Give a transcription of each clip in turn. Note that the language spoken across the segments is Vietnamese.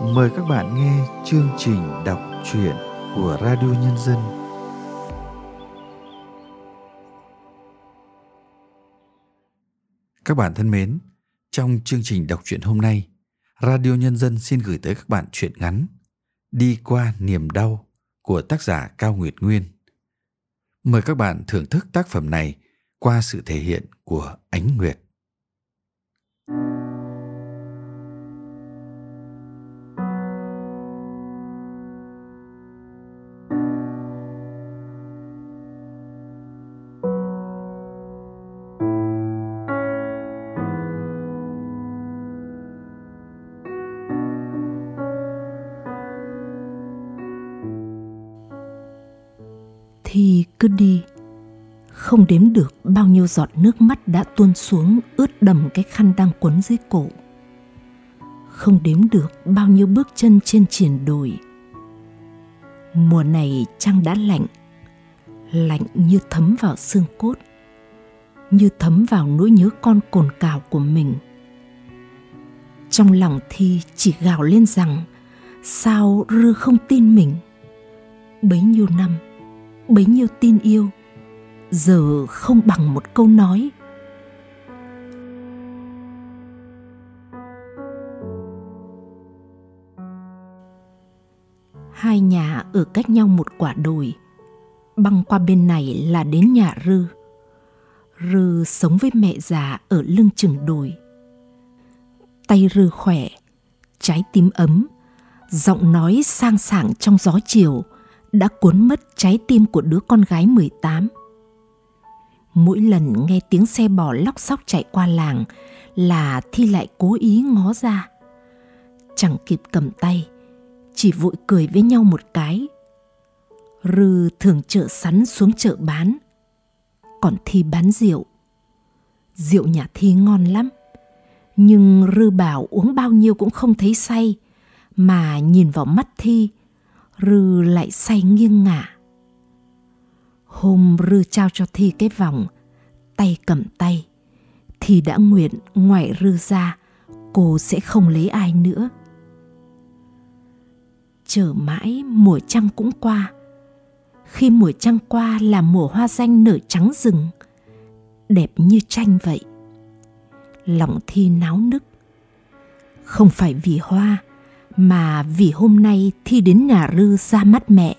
mời các bạn nghe chương trình đọc truyện của Radio Nhân dân. Các bạn thân mến, trong chương trình đọc truyện hôm nay, Radio Nhân dân xin gửi tới các bạn truyện ngắn Đi qua niềm đau của tác giả Cao Nguyệt Nguyên. Mời các bạn thưởng thức tác phẩm này qua sự thể hiện của Ánh Nguyệt. Cứ đi. Không đếm được bao nhiêu giọt nước mắt đã tuôn xuống ướt đầm cái khăn đang quấn dưới cổ. Không đếm được bao nhiêu bước chân trên triển đồi. Mùa này trăng đã lạnh lạnh như thấm vào xương cốt, như thấm vào nỗi nhớ con cồn cào của mình. Trong lòng thi chỉ gào lên rằng, sao rư không tin mình? Bấy nhiêu năm bấy nhiêu tin yêu, giờ không bằng một câu nói. Hai nhà ở cách nhau một quả đồi, băng qua bên này là đến nhà rư. Rư sống với mẹ già ở lưng chừng đồi. Tay rư khỏe, trái tim ấm, giọng nói sang sảng trong gió chiều đã cuốn mất trái tim của đứa con gái 18. Mỗi lần nghe tiếng xe bò lóc xóc chạy qua làng là Thi lại cố ý ngó ra. Chẳng kịp cầm tay, chỉ vội cười với nhau một cái. Rư thường chợ sắn xuống chợ bán, còn Thi bán rượu. Rượu nhà Thi ngon lắm, nhưng Rư bảo uống bao nhiêu cũng không thấy say, mà nhìn vào mắt Thi, Rư lại say nghiêng ngả. Hôm Rư trao cho Thi cái vòng, tay cầm tay, thì đã nguyện ngoại Rư ra, cô sẽ không lấy ai nữa. Chờ mãi mùa trăng cũng qua. Khi mùa trăng qua là mùa hoa danh nở trắng rừng, đẹp như tranh vậy. Lòng Thi náo nức. Không phải vì hoa, mà vì hôm nay thi đến nhà rư ra mắt mẹ.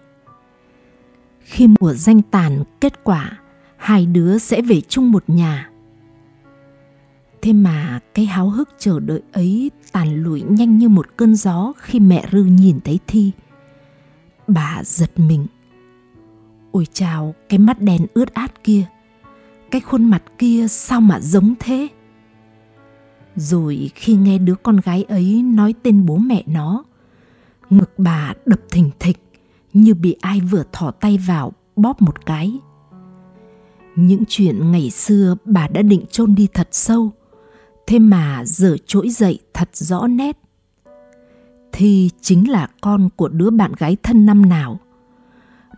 Khi mùa danh tàn kết quả, hai đứa sẽ về chung một nhà. Thế mà cái háo hức chờ đợi ấy tàn lụi nhanh như một cơn gió khi mẹ Rư nhìn thấy Thi. Bà giật mình. Ôi chào, cái mắt đèn ướt át kia, cái khuôn mặt kia sao mà giống thế? Rồi khi nghe đứa con gái ấy nói tên bố mẹ nó, ngực bà đập thình thịch như bị ai vừa thỏ tay vào bóp một cái. Những chuyện ngày xưa bà đã định chôn đi thật sâu, thế mà giờ trỗi dậy thật rõ nét. Thì chính là con của đứa bạn gái thân năm nào.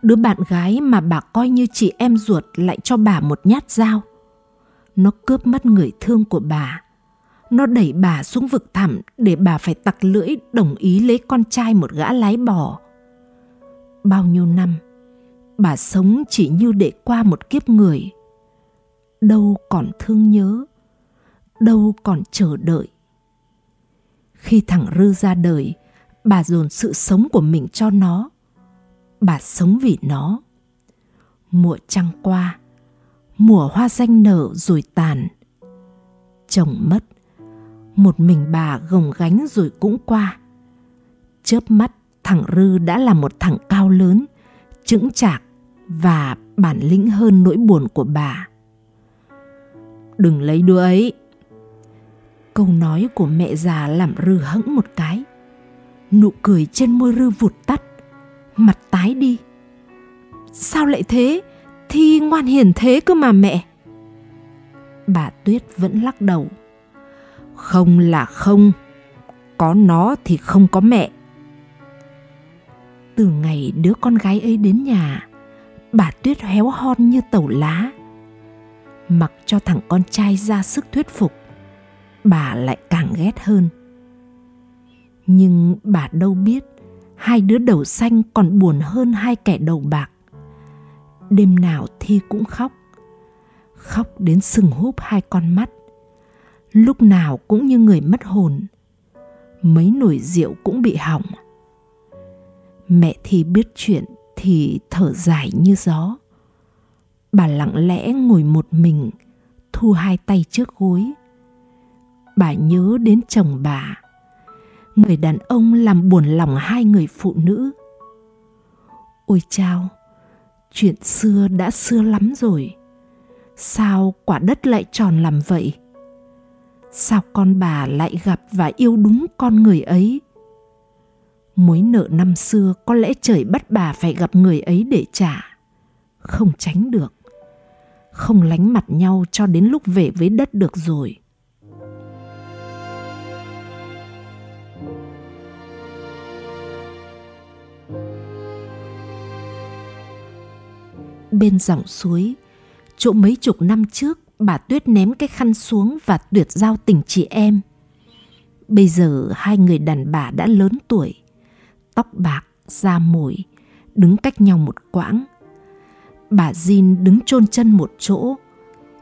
Đứa bạn gái mà bà coi như chị em ruột lại cho bà một nhát dao. Nó cướp mất người thương của bà nó đẩy bà xuống vực thẳm để bà phải tặc lưỡi đồng ý lấy con trai một gã lái bò. Bao nhiêu năm, bà sống chỉ như để qua một kiếp người. Đâu còn thương nhớ, đâu còn chờ đợi. Khi thằng Rư ra đời, bà dồn sự sống của mình cho nó. Bà sống vì nó. Mùa trăng qua, mùa hoa danh nở rồi tàn. Chồng mất, một mình bà gồng gánh rồi cũng qua. Chớp mắt, thằng Rư đã là một thằng cao lớn, chững chạc và bản lĩnh hơn nỗi buồn của bà. Đừng lấy đứa ấy. Câu nói của mẹ già làm Rư hững một cái. Nụ cười trên môi Rư vụt tắt, mặt tái đi. Sao lại thế? Thi ngoan hiền thế cơ mà mẹ. Bà Tuyết vẫn lắc đầu không là không, có nó thì không có mẹ từ ngày đứa con gái ấy đến nhà, bà tuyết héo hon như tàu lá mặc cho thằng con trai ra sức thuyết phục, bà lại càng ghét hơn Nhưng bà đâu biết, hai đứa đầu xanh còn buồn hơn hai kẻ đầu bạc. Đêm nào Thi cũng khóc. Khóc đến sừng húp hai con mắt. Lúc nào cũng như người mất hồn. Mấy nồi rượu cũng bị hỏng. Mẹ Thi biết chuyện thì thở dài như gió. Bà lặng lẽ ngồi một mình, thu hai tay trước gối. Bà nhớ đến chồng bà, người đàn ông làm buồn lòng hai người phụ nữ. Ôi chao, chuyện xưa đã xưa lắm rồi. Sao quả đất lại tròn làm vậy? Sao con bà lại gặp và yêu đúng con người ấy? Mối nợ năm xưa có lẽ trời bắt bà phải gặp người ấy để trả. Không tránh được. Không lánh mặt nhau cho đến lúc về với đất được rồi. Bên dòng suối, chỗ mấy chục năm trước bà Tuyết ném cái khăn xuống và tuyệt giao tình chị em. Bây giờ hai người đàn bà đã lớn tuổi, tóc bạc, da mồi, đứng cách nhau một quãng. Bà Jin đứng chôn chân một chỗ,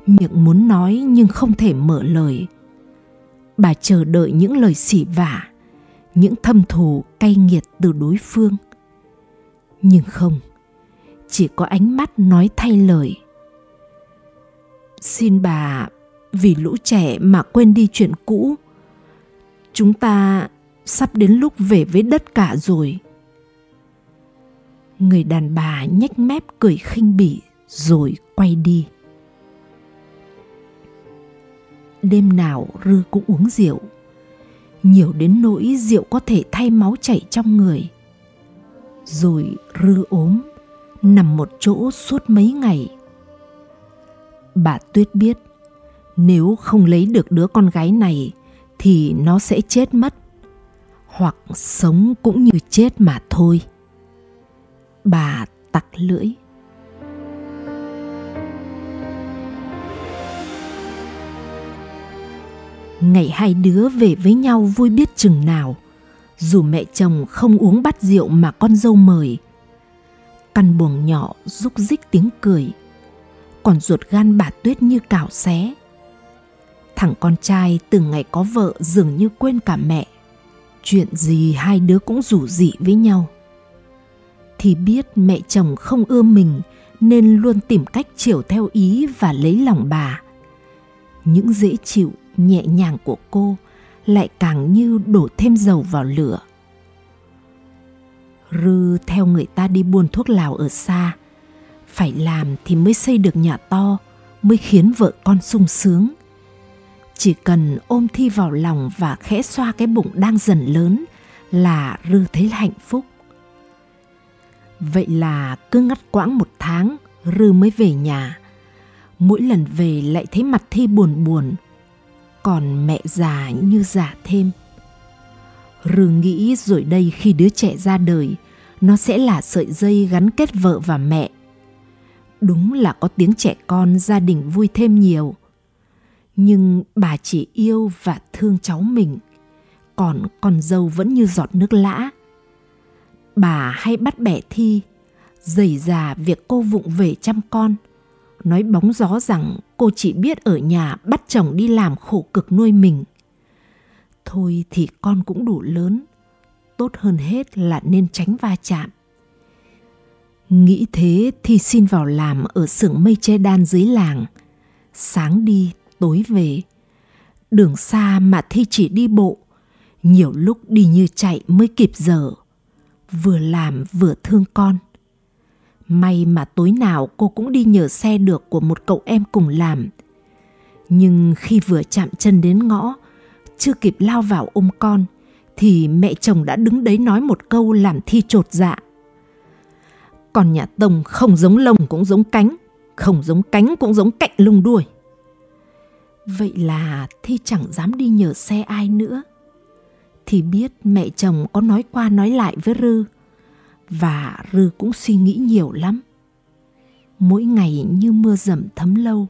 miệng muốn nói nhưng không thể mở lời. Bà chờ đợi những lời xỉ vả, những thâm thù cay nghiệt từ đối phương. Nhưng không, chỉ có ánh mắt nói thay lời. Xin bà, vì lũ trẻ mà quên đi chuyện cũ. Chúng ta sắp đến lúc về với đất cả rồi. Người đàn bà nhếch mép cười khinh bỉ rồi quay đi. Đêm nào rư cũng uống rượu. Nhiều đến nỗi rượu có thể thay máu chảy trong người. Rồi rư ốm nằm một chỗ suốt mấy ngày bà tuyết biết, nếu không lấy được đứa con gái này thì nó sẽ chết mất, hoặc sống cũng như chết mà thôi. Bà tặc lưỡi. Ngày hai đứa về với nhau vui biết chừng nào, dù mẹ chồng không uống bát rượu mà con dâu mời. Căn buồng nhỏ rúc rích tiếng cười còn ruột gan bà tuyết như cào xé. Thằng con trai từ ngày có vợ dường như quên cả mẹ. Chuyện gì hai đứa cũng rủ rỉ với nhau. Thì biết mẹ chồng không ưa mình, nên luôn tìm cách chiều theo ý và lấy lòng bà. Những dễ chịu, nhẹ nhàng của cô lại càng như đổ thêm dầu vào lửa. Rư theo người ta đi buôn thuốc lào ở xa phải làm thì mới xây được nhà to, mới khiến vợ con sung sướng. Chỉ cần ôm thi vào lòng và khẽ xoa cái bụng đang dần lớn là rư thấy hạnh phúc. Vậy là cứ ngắt quãng một tháng, rư mới về nhà. Mỗi lần về lại thấy mặt thi buồn buồn, còn mẹ già như già thêm. Rư nghĩ rồi đây khi đứa trẻ ra đời, nó sẽ là sợi dây gắn kết vợ và mẹ đúng là có tiếng trẻ con gia đình vui thêm nhiều. Nhưng bà chỉ yêu và thương cháu mình, còn con dâu vẫn như giọt nước lã. Bà hay bắt bẻ thi, dày già việc cô vụng về chăm con, nói bóng gió rằng cô chỉ biết ở nhà bắt chồng đi làm khổ cực nuôi mình. Thôi thì con cũng đủ lớn, tốt hơn hết là nên tránh va chạm nghĩ thế thì xin vào làm ở xưởng mây che đan dưới làng. Sáng đi, tối về. Đường xa mà thi chỉ đi bộ. Nhiều lúc đi như chạy mới kịp giờ. Vừa làm vừa thương con. May mà tối nào cô cũng đi nhờ xe được của một cậu em cùng làm. Nhưng khi vừa chạm chân đến ngõ, chưa kịp lao vào ôm con, thì mẹ chồng đã đứng đấy nói một câu làm thi trột dạ còn nhà tông không giống lông cũng giống cánh không giống cánh cũng giống cạnh lông đuôi vậy là thi chẳng dám đi nhờ xe ai nữa thì biết mẹ chồng có nói qua nói lại với Rư và Rư cũng suy nghĩ nhiều lắm. Mỗi ngày như mưa dầm thấm lâu,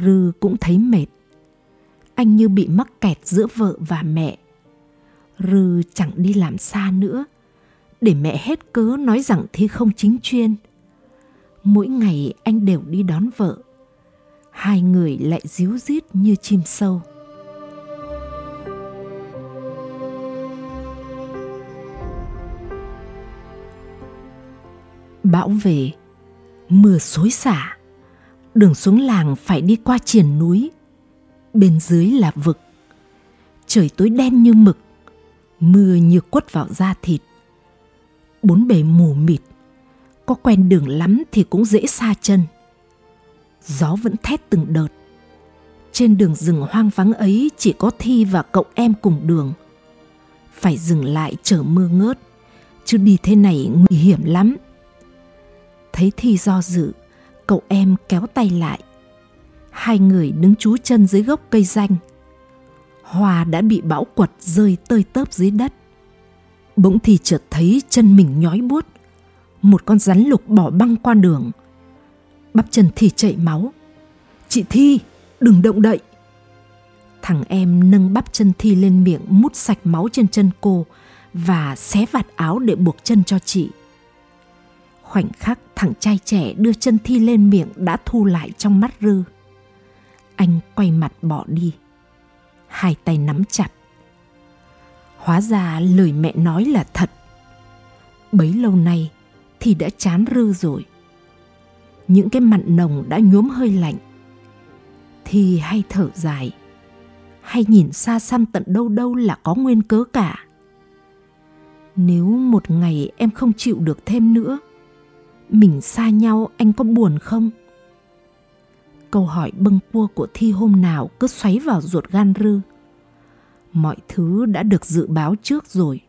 Rư cũng thấy mệt. Anh như bị mắc kẹt giữa vợ và mẹ. Rư chẳng đi làm xa nữa, để mẹ hết cớ nói rằng Thi không chính chuyên. Mỗi ngày anh đều đi đón vợ, hai người lại díu dít như chim sâu. Bão về, mưa xối xả, đường xuống làng phải đi qua triển núi, bên dưới là vực. Trời tối đen như mực, mưa như quất vào da thịt. Bốn bề mù mịt, có quen đường lắm thì cũng dễ xa chân. Gió vẫn thét từng đợt. Trên đường rừng hoang vắng ấy chỉ có Thi và cậu em cùng đường. Phải dừng lại chờ mưa ngớt, chứ đi thế này nguy hiểm lắm. Thấy Thi do dự, cậu em kéo tay lại. Hai người đứng chú chân dưới gốc cây danh. Hoa đã bị bão quật rơi tơi tớp dưới đất. Bỗng thì chợt thấy chân mình nhói buốt. Một con rắn lục bỏ băng qua đường. Bắp chân thì chảy máu. Chị Thi, đừng động đậy. Thằng em nâng bắp chân Thi lên miệng mút sạch máu trên chân cô và xé vạt áo để buộc chân cho chị. Khoảnh khắc thằng trai trẻ đưa chân Thi lên miệng đã thu lại trong mắt Rư. Anh quay mặt bỏ đi. Hai tay nắm chặt. Hóa ra lời mẹ nói là thật. Bấy lâu nay thì đã chán Rư rồi. Những cái mặn nồng đã nhuốm hơi lạnh. Thì hay thở dài, hay nhìn xa xăm tận đâu đâu là có nguyên cớ cả. Nếu một ngày em không chịu được thêm nữa, mình xa nhau anh có buồn không câu hỏi bâng cua của thi hôm nào cứ xoáy vào ruột gan rư mọi thứ đã được dự báo trước rồi.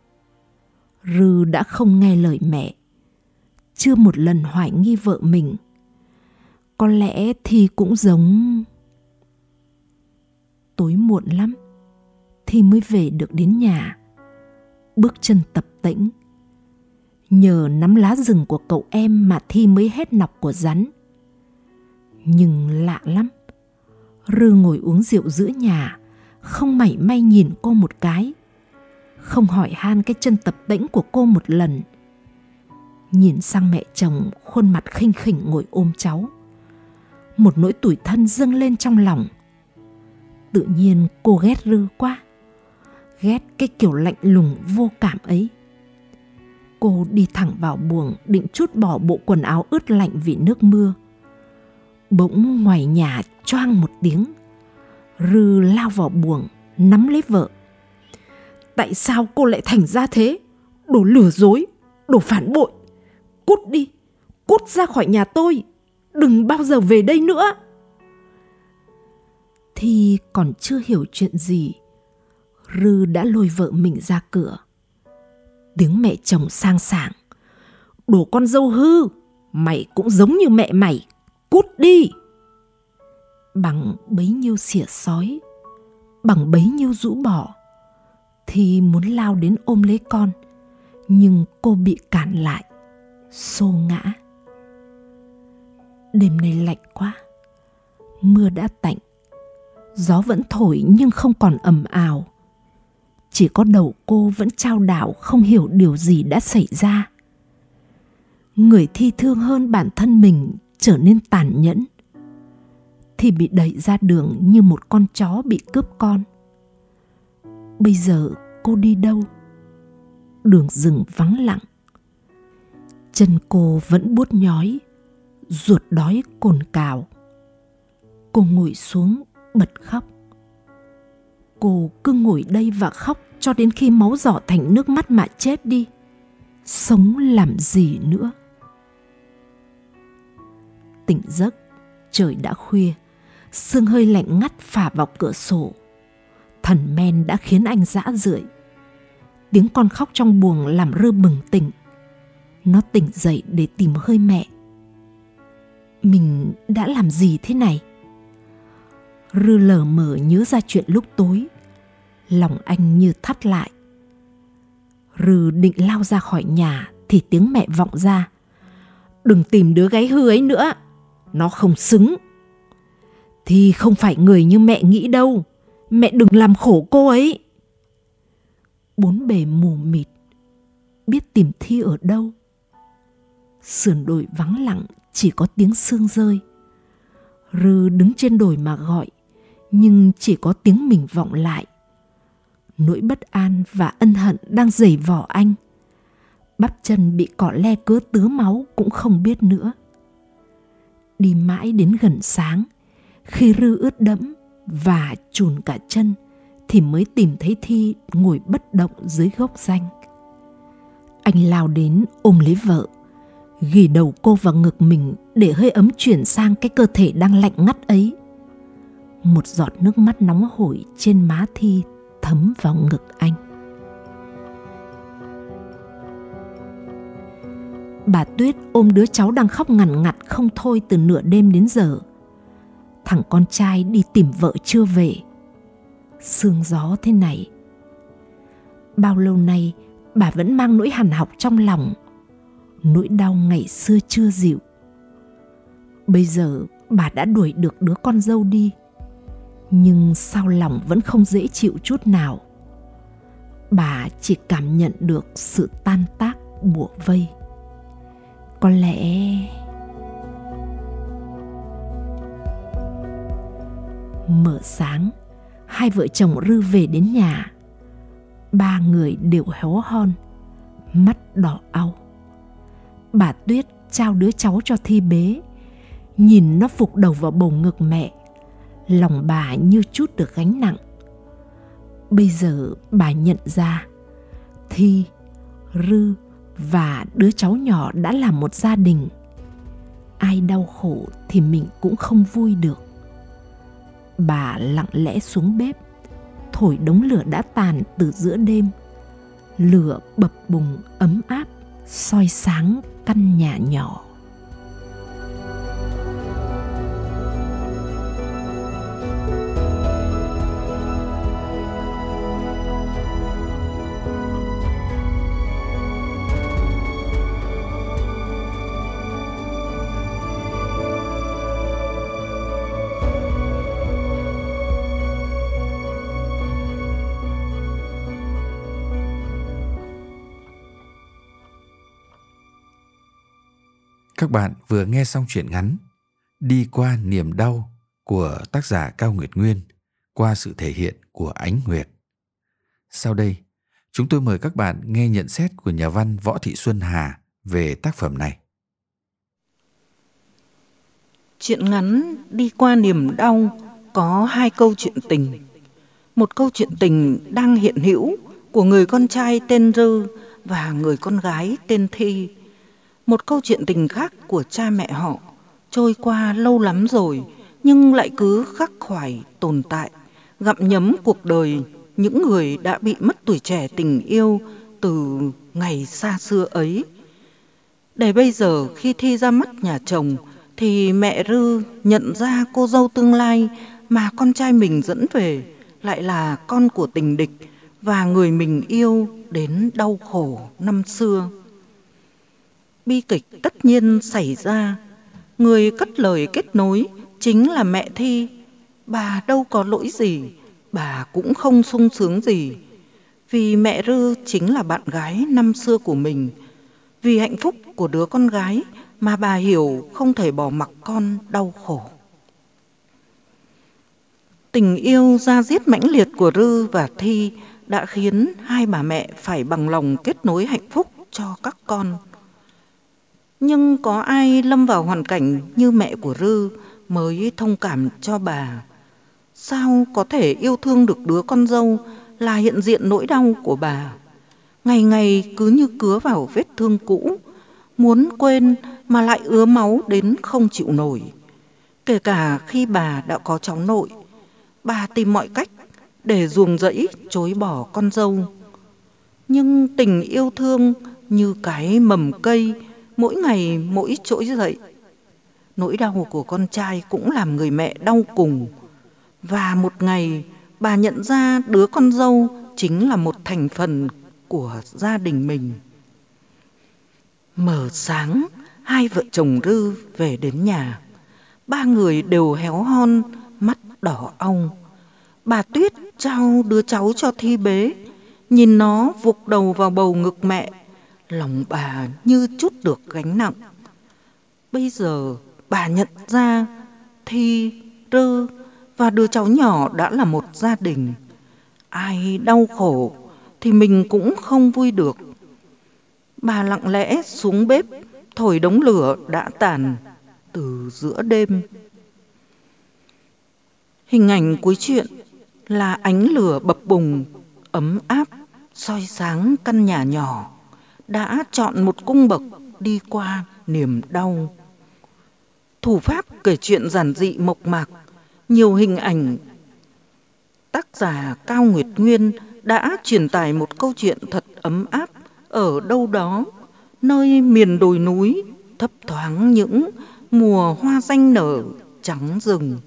Rư đã không nghe lời mẹ. Chưa một lần hoài nghi vợ mình. Có lẽ thi cũng giống tối muộn lắm thi mới về được đến nhà. Bước chân tập tễnh nhờ nắm lá rừng của cậu em mà thi mới hết nọc của rắn. Nhưng lạ lắm. Rư ngồi uống rượu giữa nhà không mảy may nhìn cô một cái. Không hỏi han cái chân tập tễnh của cô một lần. Nhìn sang mẹ chồng, khuôn mặt khinh khỉnh ngồi ôm cháu. Một nỗi tủi thân dâng lên trong lòng. Tự nhiên cô ghét rư quá. Ghét cái kiểu lạnh lùng vô cảm ấy. Cô đi thẳng vào buồng, định chút bỏ bộ quần áo ướt lạnh vì nước mưa. Bỗng ngoài nhà choang một tiếng. Rư lao vào buồng, nắm lấy vợ. Tại sao cô lại thành ra thế? Đồ lừa dối, đồ phản bội. Cút đi, cút ra khỏi nhà tôi. Đừng bao giờ về đây nữa. Thì còn chưa hiểu chuyện gì. Rư đã lôi vợ mình ra cửa tiếng mẹ chồng sang sảng. Đồ con dâu hư, mày cũng giống như mẹ mày, cút đi. Bằng bấy nhiêu xỉa sói, bằng bấy nhiêu rũ bỏ, thì muốn lao đến ôm lấy con, nhưng cô bị cản lại, xô ngã. Đêm nay lạnh quá, mưa đã tạnh, gió vẫn thổi nhưng không còn ầm ào. Chỉ có đầu cô vẫn trao đảo không hiểu điều gì đã xảy ra. Người thi thương hơn bản thân mình trở nên tàn nhẫn thì bị đẩy ra đường như một con chó bị cướp con. Bây giờ cô đi đâu? Đường rừng vắng lặng. Chân cô vẫn buốt nhói, ruột đói cồn cào. Cô ngồi xuống bật khóc. Cô cứ ngồi đây và khóc cho đến khi máu giỏ thành nước mắt mà chết đi, sống làm gì nữa? Tỉnh giấc, trời đã khuya sương hơi lạnh ngắt phả vào cửa sổ. Thần men đã khiến anh dã rượi. Tiếng con khóc trong buồng làm rơ bừng tỉnh. Nó tỉnh dậy để tìm hơi mẹ. Mình đã làm gì thế này? Rư lờ mờ nhớ ra chuyện lúc tối. Lòng anh như thắt lại. Rư định lao ra khỏi nhà thì tiếng mẹ vọng ra. Đừng tìm đứa gái hư ấy nữa. Nó không xứng thì không phải người như mẹ nghĩ đâu. Mẹ đừng làm khổ cô ấy. Bốn bề mù mịt. Biết tìm thi ở đâu. Sườn đồi vắng lặng, chỉ có tiếng sương rơi. Rư đứng trên đồi mà gọi, nhưng chỉ có tiếng mình vọng lại. Nỗi bất an và ân hận đang dày vỏ anh. Bắp chân bị cỏ le cứa tứa máu cũng không biết nữa. Đi mãi đến gần sáng khi rư ướt đẫm và chùn cả chân thì mới tìm thấy thi ngồi bất động dưới gốc danh. Anh lao đến ôm lấy vợ, ghi đầu cô vào ngực mình để hơi ấm chuyển sang cái cơ thể đang lạnh ngắt ấy. Một giọt nước mắt nóng hổi trên má thi thấm vào ngực anh. Bà tuyết ôm đứa cháu đang khóc ngằn ngặt không thôi từ nửa đêm đến giờ thằng con trai đi tìm vợ chưa về. Sương gió thế này. Bao lâu nay bà vẫn mang nỗi hằn học trong lòng, nỗi đau ngày xưa chưa dịu. Bây giờ bà đã đuổi được đứa con dâu đi, nhưng sao lòng vẫn không dễ chịu chút nào. Bà chỉ cảm nhận được sự tan tác bủa vây. Có lẽ mở sáng. Hai vợ chồng rư về đến nhà. Ba người đều héo hon, mắt đỏ au bà tuyết trao đứa cháu cho thi bế. Nhìn nó phục đầu vào bầu ngực mẹ, lòng bà như chút được gánh nặng. Bây giờ bà nhận ra, thi, rư và đứa cháu nhỏ đã là một gia đình. Ai đau khổ thì mình cũng không vui được bà lặng lẽ xuống bếp. Thổi đống lửa đã tàn từ giữa đêm. Lửa bập bùng ấm áp, soi sáng căn nhà nhỏ. Các bạn vừa nghe xong truyện ngắn Đi qua niềm đau của tác giả Cao Nguyệt Nguyên qua sự thể hiện của Ánh Nguyệt. Sau đây, chúng tôi mời các bạn nghe nhận xét của nhà văn Võ Thị Xuân Hà về tác phẩm này. Chuyện ngắn Đi qua niềm đau có hai câu chuyện tình. Một câu chuyện tình đang hiện hữu của người con trai tên Rư và người con gái tên Thi một câu chuyện tình khác của cha mẹ họ trôi qua lâu lắm rồi, nhưng lại cứ khắc khoải, tồn tại. Gặm nhấm cuộc đời những người đã bị mất tuổi trẻ tình yêu từ ngày xa xưa ấy. Để bây giờ khi thi ra mắt nhà chồng, thì mẹ rư nhận ra cô dâu tương lai mà con trai mình dẫn về lại là con của tình địch và người mình yêu đến đau khổ năm xưa bi kịch tất nhiên xảy ra. Người cất lời kết nối chính là mẹ Thi. Bà đâu có lỗi gì, bà cũng không sung sướng gì. Vì mẹ Rư chính là bạn gái năm xưa của mình. Vì hạnh phúc của đứa con gái mà bà hiểu không thể bỏ mặc con đau khổ. Tình yêu ra diết mãnh liệt của Rư và Thi đã khiến hai bà mẹ phải bằng lòng kết nối hạnh phúc cho các con. Nhưng có ai lâm vào hoàn cảnh như mẹ của Rư mới thông cảm cho bà. Sao có thể yêu thương được đứa con dâu là hiện diện nỗi đau của bà. Ngày ngày cứ như cứa vào vết thương cũ, muốn quên mà lại ứa máu đến không chịu nổi. Kể cả khi bà đã có cháu nội, bà tìm mọi cách để ruồng rẫy chối bỏ con dâu. Nhưng tình yêu thương như cái mầm cây mỗi ngày mỗi trỗi dậy. Nỗi đau của con trai cũng làm người mẹ đau cùng. Và một ngày bà nhận ra đứa con dâu chính là một thành phần của gia đình mình. Mở sáng, hai vợ chồng Rư về đến nhà. Ba người đều héo hon, mắt đỏ ong. Bà Tuyết trao đứa cháu cho Thi bế, Nhìn nó vụt đầu vào bầu ngực mẹ, lòng bà như chút được gánh nặng. Bây giờ bà nhận ra Thi, Rơ và đứa cháu nhỏ đã là một gia đình. Ai đau khổ thì mình cũng không vui được. Bà lặng lẽ xuống bếp thổi đống lửa đã tàn từ giữa đêm. Hình ảnh cuối chuyện là ánh lửa bập bùng, ấm áp, soi sáng căn nhà nhỏ, đã chọn một cung bậc đi qua niềm đau. Thủ pháp kể chuyện giản dị mộc mạc, nhiều hình ảnh. Tác giả Cao Nguyệt Nguyên đã truyền tải một câu chuyện thật ấm áp ở đâu đó, nơi miền đồi núi thấp thoáng những mùa hoa xanh nở trắng rừng.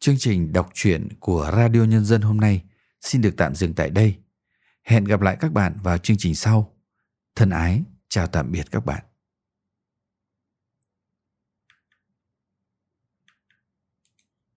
Chương trình đọc truyện của Radio Nhân dân hôm nay xin được tạm dừng tại đây. Hẹn gặp lại các bạn vào chương trình sau. Thân ái, chào tạm biệt các bạn.